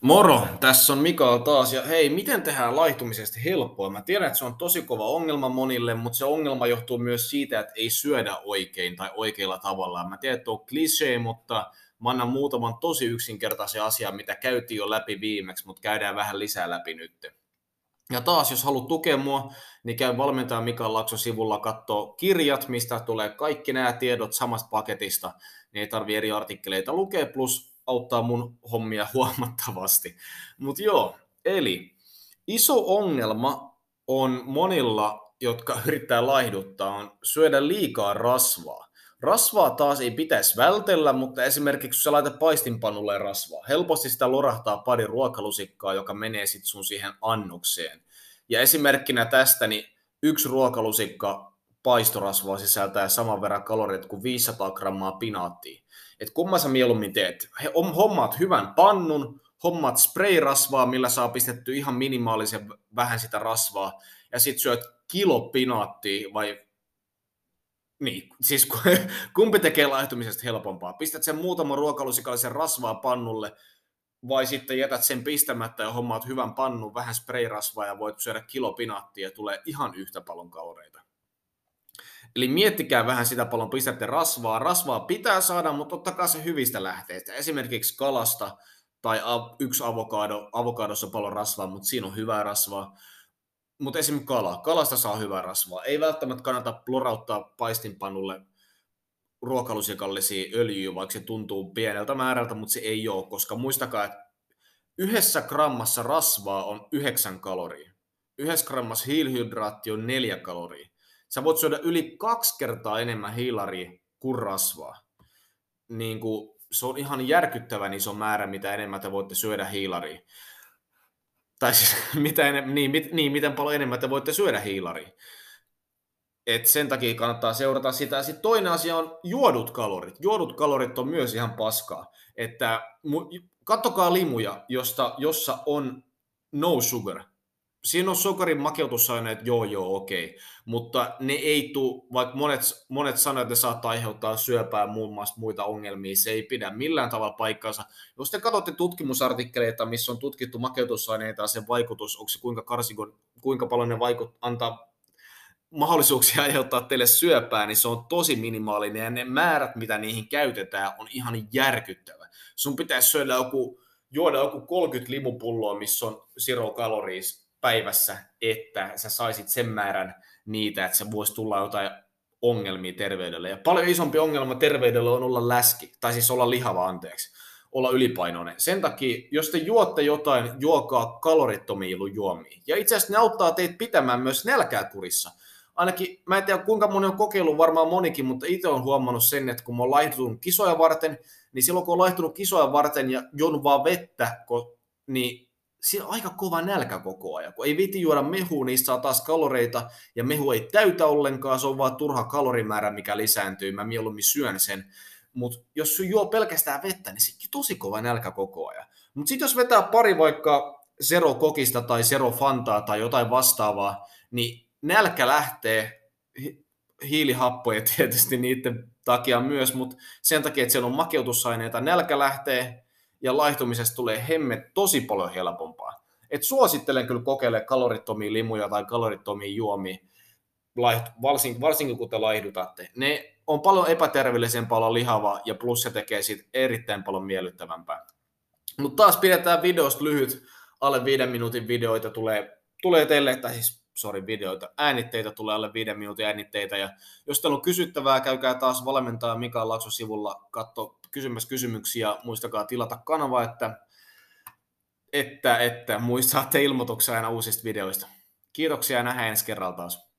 Moro, tässä on Mikael taas ja hei, miten tehdään laihtumisesta helppoa? Mä tiedän, että se on tosi kova ongelma monille, mutta se ongelma johtuu myös siitä, että ei syödä oikein tai oikeilla tavalla. Mä tiedän, että on klisee, mutta mä annan muutaman tosi yksinkertaisen asian, mitä käytiin jo läpi viimeksi, mutta käydään vähän lisää läpi nyt. Ja taas, jos haluat tukea mua, niin käy valmentaja Mikael Lakso sivulla katsoa kirjat, mistä tulee kaikki nämä tiedot samasta paketista, niin ei tarvi eri artikkeleita lukea, plus auttaa mun hommia huomattavasti. Mutta joo, eli iso ongelma on monilla, jotka yrittää laihduttaa, on syödä liikaa rasvaa. Rasvaa taas ei pitäisi vältellä, mutta esimerkiksi jos sä laitat paistinpanulle rasvaa, helposti sitä lorahtaa pari ruokalusikkaa, joka menee sitten sun siihen annokseen. Ja esimerkkinä tästä, niin yksi ruokalusikka paistorasvaa sisältää saman verran kaloreita kuin 500 grammaa pinaattia että kumman sä mieluummin teet. Hommaat hyvän pannun, hommaat spray-rasvaa, millä saa pistetty ihan minimaalisen vähän sitä rasvaa, ja sit syöt kilo pinaattia vai niin, siis kumpi tekee laihtumisesta helpompaa? Pistät sen muutaman ruokalusikallisen rasvaa pannulle, vai sitten jätät sen pistämättä ja hommaat hyvän pannun, vähän spray-rasvaa ja voit syödä kilo pinaattia ja tulee ihan yhtä paljon kaloreita. Eli miettikää vähän sitä paljon pistätte rasvaa. Rasvaa pitää saada, mutta ottakaa se hyvistä lähteistä. Esimerkiksi kalasta tai yksi avokado. Avokadossa on paljon rasvaa, mutta siinä on hyvää rasvaa. Mutta esimerkiksi kala. Kalasta saa hyvää rasvaa. Ei välttämättä kannata plorauttaa paistinpanulle ruokalusikallisia öljyjä, vaikka se tuntuu pieneltä määrältä, mutta se ei ole, koska muistakaa, että yhdessä grammassa rasvaa on yhdeksän kaloria. Yhdessä grammassa hiilihydraatti on neljä kaloria sä voit syödä yli kaksi kertaa enemmän hiilaria kuin rasvaa. Niin kuin, se on ihan järkyttävän iso määrä, mitä enemmän te voitte syödä hiilaria. Tai siis, mitä enem, niin, mit, niin, miten paljon enemmän te voitte syödä hiilaria. Et sen takia kannattaa seurata sitä. Sitten toinen asia on juodut kalorit. Juodut kalorit on myös ihan paskaa. Että kattokaa limuja, josta, jossa on no sugar siinä on sokerin makeutusaineet, joo joo okei, okay. mutta ne ei tule, vaikka monet, monet sanoo, että ne saattaa aiheuttaa syöpää muun muassa muita ongelmia, se ei pidä millään tavalla paikkaansa. Jos te katsotte tutkimusartikkeleita, missä on tutkittu makeutusaineita ja sen vaikutus, onko se kuinka karsikon, kuinka paljon ne vaikut, antaa mahdollisuuksia aiheuttaa teille syöpää, niin se on tosi minimaalinen ja ne määrät, mitä niihin käytetään, on ihan järkyttävä. Sun pitäisi syödä joku, juoda joku 30 limupulloa, missä on zero calories, päivässä, että sä saisit sen määrän niitä, että se voisi tulla jotain ongelmia terveydelle. Ja paljon isompi ongelma terveydelle on olla läski, tai siis olla lihava, anteeksi, olla ylipainoinen. Sen takia, jos te juotte jotain, juokaa kalorittomia juomia. Ja itse asiassa ne auttaa teitä pitämään myös nälkää kurissa. Ainakin, mä en tiedä kuinka moni on kokeillut, varmaan monikin, mutta itse on huomannut sen, että kun mä oon laihtunut kisoja varten, niin silloin kun on laihtunut kisoja varten ja juonut vaan vettä, niin siinä on aika kova nälkä koko ajan. Kun ei viti juoda mehua, niin saa taas kaloreita, ja mehu ei täytä ollenkaan, se on vaan turha kalorimäärä, mikä lisääntyy, mä mieluummin syön sen. Mutta jos sun juo pelkästään vettä, niin se on tosi kova nälkä koko ajan. Mutta sitten jos vetää pari vaikka Zero Kokista tai Zero Fantaa tai jotain vastaavaa, niin nälkä lähtee, hiilihappoja tietysti niiden takia myös, mutta sen takia, että siellä on makeutusaineita, nälkä lähtee, ja laihtumisesta tulee hemme tosi paljon helpompaa. Et suosittelen kyllä kokeile kalorittomia limuja tai kalorittomia juomia, varsinkin, varsinkin kun te laihdutatte. Ne on paljon epäterveellisempää olla lihava ja plus se tekee siitä erittäin paljon miellyttävämpää. Mutta taas pidetään videosta lyhyt, alle viiden minuutin videoita tulee, tulee teille, tai siis sorry, videoita, äänitteitä tulee alle viiden minuutin äänitteitä, ja jos teillä on kysyttävää, käykää taas valmentaja Mikael Lakso sivulla, katso kysymässä kysymyksiä, muistakaa tilata kanava, että, että, että muistatte ilmoituksia aina uusista videoista. Kiitoksia ja nähdään ensi kerralla taas.